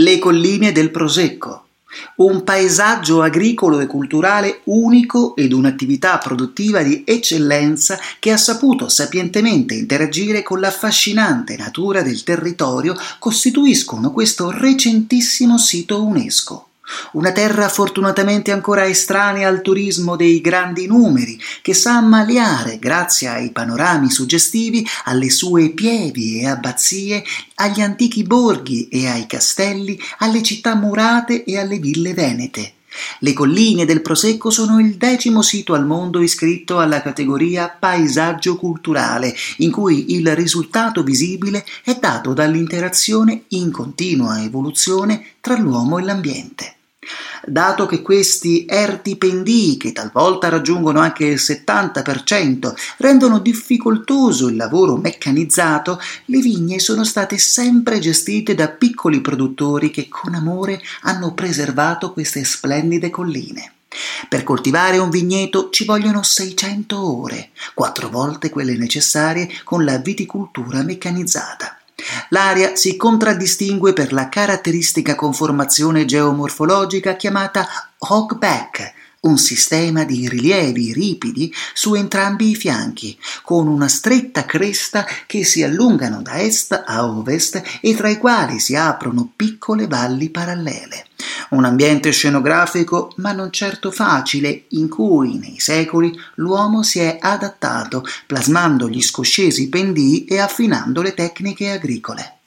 Le colline del Prosecco. Un paesaggio agricolo e culturale unico ed un'attività produttiva di eccellenza che ha saputo sapientemente interagire con l'affascinante natura del territorio costituiscono questo recentissimo sito UNESCO. Una terra fortunatamente ancora estranea al turismo dei grandi numeri, che sa ammaliare, grazie ai panorami suggestivi, alle sue pievi e abbazie, agli antichi borghi e ai castelli, alle città murate e alle ville venete. Le colline del Prosecco sono il decimo sito al mondo iscritto alla categoria paesaggio culturale, in cui il risultato visibile è dato dall'interazione in continua evoluzione tra l'uomo e l'ambiente dato che questi erti pendii, che talvolta raggiungono anche il 70%, rendono difficoltoso il lavoro meccanizzato, le vigne sono state sempre gestite da piccoli produttori che con amore hanno preservato queste splendide colline. Per coltivare un vigneto ci vogliono 600 ore, quattro volte quelle necessarie con la viticoltura meccanizzata. L'area si contraddistingue per la caratteristica conformazione geomorfologica chiamata hogback, un sistema di rilievi ripidi su entrambi i fianchi, con una stretta cresta che si allungano da est a ovest e tra i quali si aprono piccole valli parallele. Un ambiente scenografico, ma non certo facile, in cui nei secoli l'uomo si è adattato, plasmando gli scoscesi pendii e affinando le tecniche agricole.